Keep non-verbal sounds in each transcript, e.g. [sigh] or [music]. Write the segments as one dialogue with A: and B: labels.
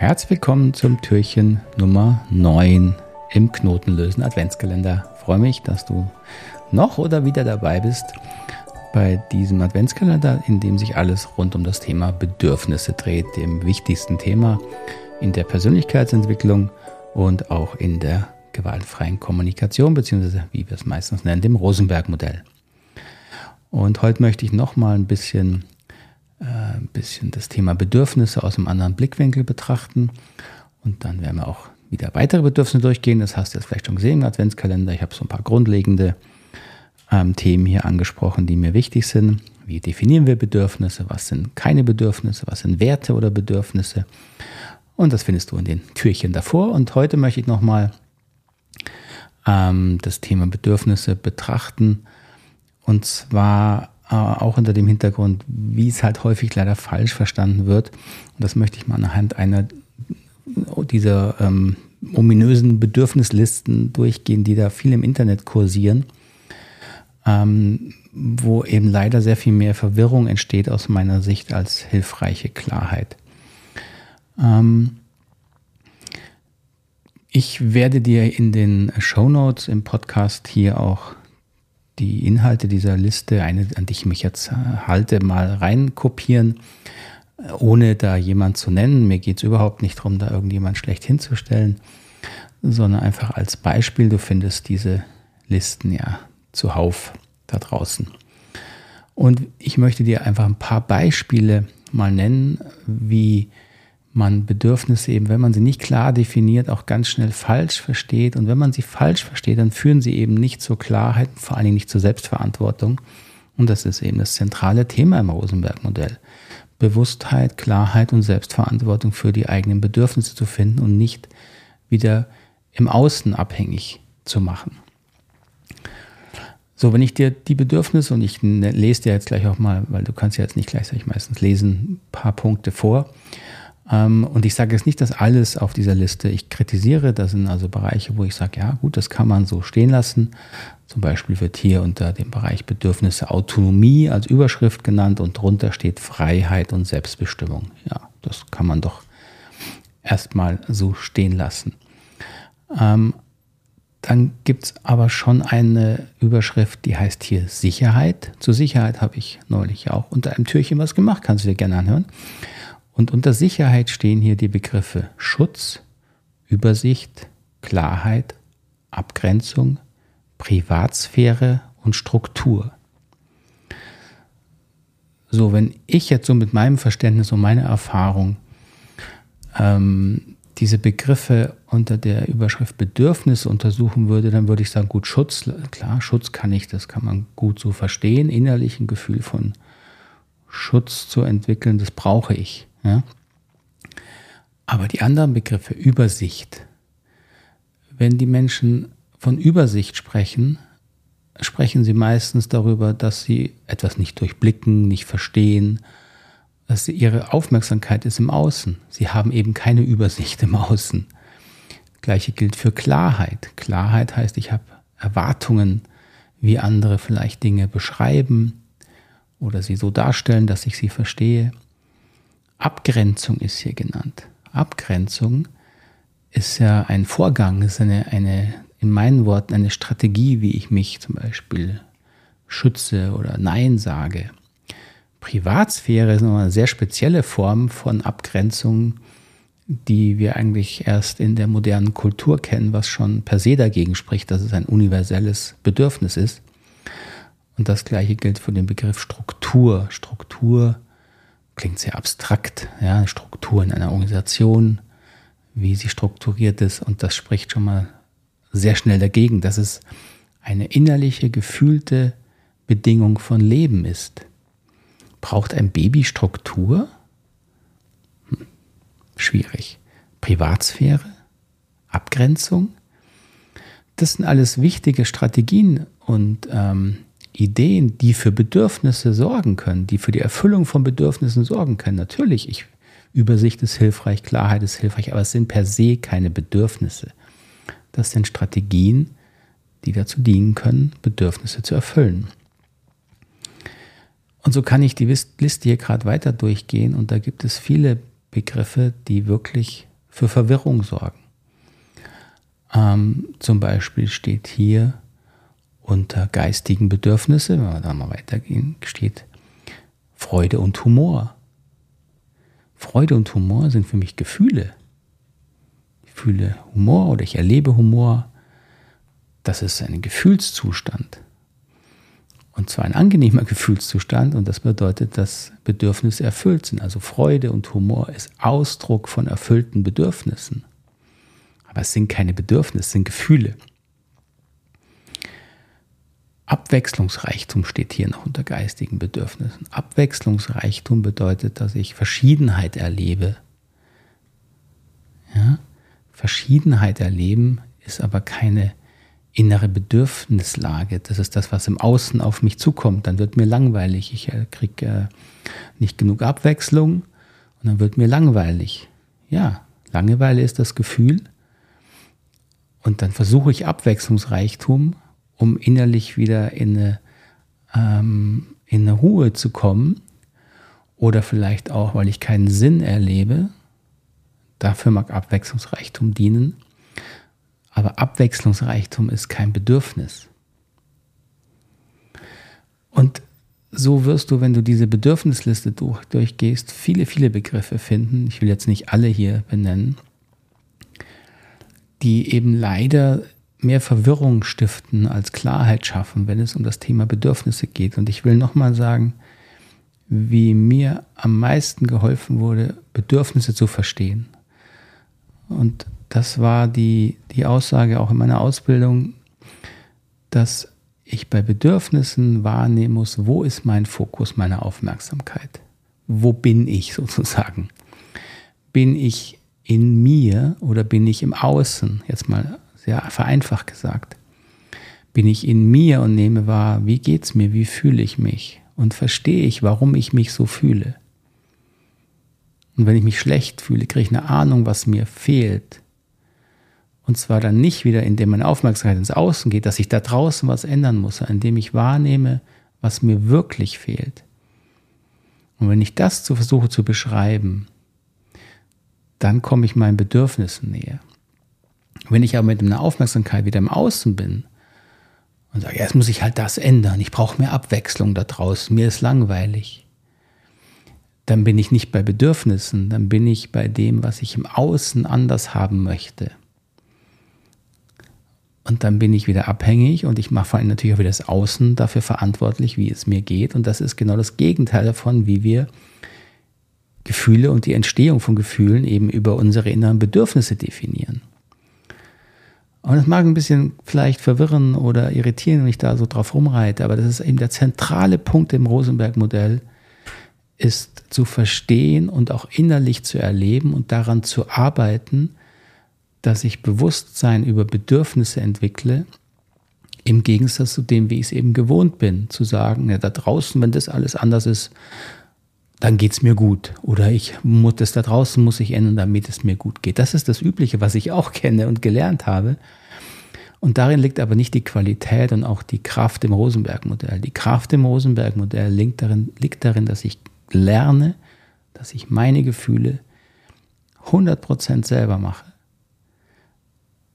A: Herzlich willkommen zum Türchen Nummer 9 im Knotenlösen Adventskalender. Ich freue mich, dass du noch oder wieder dabei bist bei diesem Adventskalender, in dem sich alles rund um das Thema Bedürfnisse dreht, dem wichtigsten Thema in der Persönlichkeitsentwicklung und auch in der gewaltfreien Kommunikation, beziehungsweise wie wir es meistens nennen, dem Rosenberg-Modell. Und heute möchte ich noch mal ein bisschen ein bisschen das Thema Bedürfnisse aus einem anderen Blickwinkel betrachten. Und dann werden wir auch wieder weitere Bedürfnisse durchgehen. Das hast du jetzt vielleicht schon gesehen im Adventskalender. Ich habe so ein paar grundlegende ähm, Themen hier angesprochen, die mir wichtig sind. Wie definieren wir Bedürfnisse? Was sind keine Bedürfnisse? Was sind Werte oder Bedürfnisse? Und das findest du in den Türchen davor. Und heute möchte ich nochmal ähm, das Thema Bedürfnisse betrachten. Und zwar äh, auch unter dem Hintergrund, wie es halt häufig leider falsch verstanden wird. Und das möchte ich mal anhand einer dieser ähm, ominösen Bedürfnislisten durchgehen, die da viel im Internet kursieren, ähm, wo eben leider sehr viel mehr Verwirrung entsteht aus meiner Sicht als hilfreiche Klarheit. Ähm, ich werde dir in den Show Notes im Podcast hier auch die Inhalte dieser Liste, eine, an die ich mich jetzt halte, mal reinkopieren, ohne da jemand zu nennen. Mir geht es überhaupt nicht darum, da irgendjemand schlecht hinzustellen, sondern einfach als Beispiel. Du findest diese Listen ja zuhauf da draußen. Und ich möchte dir einfach ein paar Beispiele mal nennen, wie man Bedürfnisse eben, wenn man sie nicht klar definiert, auch ganz schnell falsch versteht. Und wenn man sie falsch versteht, dann führen sie eben nicht zur Klarheit, vor allen Dingen nicht zur Selbstverantwortung. Und das ist eben das zentrale Thema im Rosenberg-Modell. Bewusstheit, Klarheit und Selbstverantwortung für die eigenen Bedürfnisse zu finden und nicht wieder im Außen abhängig zu machen. So, wenn ich dir die Bedürfnisse, und ich ne, lese dir jetzt gleich auch mal, weil du kannst ja jetzt nicht gleichzeitig meistens lesen, ein paar Punkte vor. Ähm, und ich sage jetzt nicht, dass alles auf dieser Liste ich kritisiere. Das sind also Bereiche, wo ich sage, ja gut, das kann man so stehen lassen. Zum Beispiel wird hier unter dem Bereich Bedürfnisse Autonomie als Überschrift genannt und drunter steht Freiheit und Selbstbestimmung. Ja, das kann man doch erstmal so stehen lassen. Ähm, dann gibt es aber schon eine Überschrift, die heißt hier Sicherheit. Zur Sicherheit habe ich neulich auch unter einem Türchen was gemacht, kannst du dir gerne anhören. Und unter Sicherheit stehen hier die Begriffe Schutz, Übersicht, Klarheit, Abgrenzung, Privatsphäre und Struktur. So, wenn ich jetzt so mit meinem Verständnis und meiner Erfahrung ähm, diese Begriffe unter der Überschrift Bedürfnisse untersuchen würde, dann würde ich sagen, gut, Schutz, klar, Schutz kann ich, das kann man gut so verstehen, innerlich ein Gefühl von Schutz zu entwickeln, das brauche ich. Ja? Aber die anderen Begriffe, Übersicht, wenn die Menschen von Übersicht sprechen, sprechen sie meistens darüber, dass sie etwas nicht durchblicken, nicht verstehen, dass ihre Aufmerksamkeit ist im Außen. Sie haben eben keine Übersicht im Außen. Gleiche gilt für Klarheit. Klarheit heißt, ich habe Erwartungen, wie andere vielleicht Dinge beschreiben oder sie so darstellen, dass ich sie verstehe. Abgrenzung ist hier genannt. Abgrenzung ist ja ein Vorgang, ist eine, eine, in meinen Worten eine Strategie, wie ich mich zum Beispiel schütze oder Nein sage. Privatsphäre ist nochmal eine sehr spezielle Form von Abgrenzung, die wir eigentlich erst in der modernen Kultur kennen, was schon per se dagegen spricht, dass es ein universelles Bedürfnis ist. Und das gleiche gilt für den Begriff Struktur. Struktur klingt sehr abstrakt, ja, Struktur in einer Organisation, wie sie strukturiert ist und das spricht schon mal sehr schnell dagegen, dass es eine innerliche, gefühlte Bedingung von Leben ist. Braucht ein Baby Struktur? Hm, schwierig. Privatsphäre? Abgrenzung? Das sind alles wichtige Strategien und ähm, Ideen, die für Bedürfnisse sorgen können, die für die Erfüllung von Bedürfnissen sorgen können. Natürlich, ich, Übersicht ist hilfreich, Klarheit ist hilfreich, aber es sind per se keine Bedürfnisse. Das sind Strategien, die dazu dienen können, Bedürfnisse zu erfüllen. Und so kann ich die Liste hier gerade weiter durchgehen und da gibt es viele Begriffe, die wirklich für Verwirrung sorgen. Ähm, zum Beispiel steht hier unter geistigen Bedürfnisse, wenn wir da mal weitergehen, steht Freude und Humor. Freude und Humor sind für mich Gefühle. Ich fühle Humor oder ich erlebe Humor. Das ist ein Gefühlszustand. Und zwar ein angenehmer [laughs] Gefühlszustand und das bedeutet, dass Bedürfnisse erfüllt sind. Also Freude und Humor ist Ausdruck von erfüllten Bedürfnissen. Aber es sind keine Bedürfnisse, es sind Gefühle. Abwechslungsreichtum steht hier noch unter geistigen Bedürfnissen. Abwechslungsreichtum bedeutet, dass ich Verschiedenheit erlebe. Ja? Verschiedenheit erleben ist aber keine innere Bedürfnislage. Das ist das, was im Außen auf mich zukommt. Dann wird mir langweilig. Ich äh, kriege äh, nicht genug Abwechslung und dann wird mir langweilig. Ja, Langeweile ist das Gefühl. Und dann versuche ich Abwechslungsreichtum um innerlich wieder in eine, ähm, in eine Ruhe zu kommen oder vielleicht auch, weil ich keinen Sinn erlebe. Dafür mag Abwechslungsreichtum dienen. Aber Abwechslungsreichtum ist kein Bedürfnis. Und so wirst du, wenn du diese Bedürfnisliste durch, durchgehst, viele, viele Begriffe finden. Ich will jetzt nicht alle hier benennen, die eben leider mehr Verwirrung stiften als Klarheit schaffen, wenn es um das Thema Bedürfnisse geht. Und ich will nochmal sagen, wie mir am meisten geholfen wurde, Bedürfnisse zu verstehen. Und das war die, die Aussage auch in meiner Ausbildung, dass ich bei Bedürfnissen wahrnehmen muss, wo ist mein Fokus, meine Aufmerksamkeit? Wo bin ich [laughs] sozusagen? Bin ich in mir oder bin ich im Außen? Jetzt mal sehr vereinfacht gesagt. Bin ich in mir und nehme wahr, wie geht's mir, wie fühle ich mich und verstehe ich, warum ich mich so fühle. Und wenn ich mich schlecht fühle, kriege ich eine Ahnung, was mir fehlt. Und zwar dann nicht wieder, indem meine Aufmerksamkeit ins Außen geht, dass ich da draußen was ändern muss, indem ich wahrnehme, was mir wirklich fehlt. Und wenn ich das zu versuche zu beschreiben, dann komme ich meinen Bedürfnissen näher. Wenn ich aber mit einer Aufmerksamkeit wieder im Außen bin und sage, jetzt muss ich halt das ändern, ich brauche mehr Abwechslung da draußen, mir ist langweilig, dann bin ich nicht bei Bedürfnissen, dann bin ich bei dem, was ich im Außen anders haben möchte. Und dann bin ich wieder abhängig und ich mache vor allem natürlich auch wieder das Außen dafür verantwortlich, wie es mir geht. Und das ist genau das Gegenteil davon, wie wir Gefühle und die Entstehung von Gefühlen eben über unsere inneren Bedürfnisse definieren. Und es mag ein bisschen vielleicht verwirren oder irritieren, wenn ich da so drauf rumreite, aber das ist eben der zentrale Punkt im Rosenberg-Modell, ist zu verstehen und auch innerlich zu erleben und daran zu arbeiten, dass ich Bewusstsein über Bedürfnisse entwickle, im Gegensatz zu dem, wie ich es eben gewohnt bin, zu sagen, ja, da draußen, wenn das alles anders ist, dann geht es mir gut. Oder ich muss das da draußen muss ich ändern, damit es mir gut geht. Das ist das Übliche, was ich auch kenne und gelernt habe. Und darin liegt aber nicht die Qualität und auch die Kraft im Rosenberg-Modell. Die Kraft im Rosenberg-Modell liegt darin, liegt darin, dass ich lerne, dass ich meine Gefühle 100% selber mache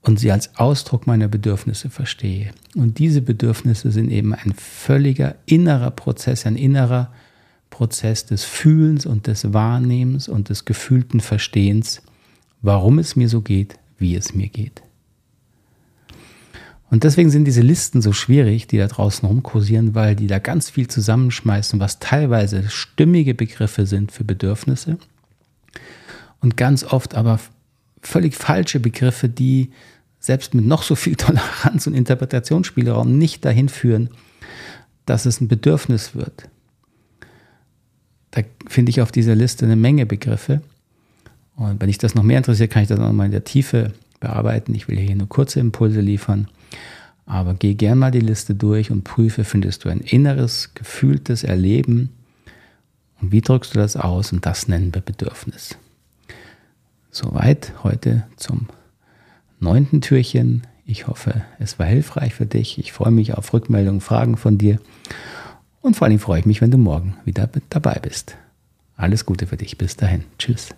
A: und sie als Ausdruck meiner Bedürfnisse verstehe. Und diese Bedürfnisse sind eben ein völliger innerer Prozess, ein innerer Prozess Prozess des Fühlens und des Wahrnehmens und des gefühlten Verstehens, warum es mir so geht, wie es mir geht. Und deswegen sind diese Listen so schwierig, die da draußen rumkursieren, weil die da ganz viel zusammenschmeißen, was teilweise stimmige Begriffe sind für Bedürfnisse und ganz oft aber völlig falsche Begriffe, die selbst mit noch so viel [laughs] Toleranz und Interpretationsspielraum nicht dahin führen, dass es ein Bedürfnis wird da finde ich auf dieser Liste eine Menge Begriffe. Und wenn dich das noch mehr interessiert, kann ich das nochmal in der Tiefe bearbeiten. Ich will hier nur kurze Impulse liefern. Aber geh gern mal die Liste durch und prüfe, findest du ein inneres, gefühltes Erleben und wie drückst du das aus? Und das nennen wir Bedürfnis. Soweit heute zum neunten Türchen. Ich hoffe, es war hilfreich für dich. Ich freue mich auf Rückmeldungen, Fragen von dir. Und vor allem freue ich mich, wenn du morgen wieder dabei bist. Alles Gute für dich. Bis dahin. Tschüss.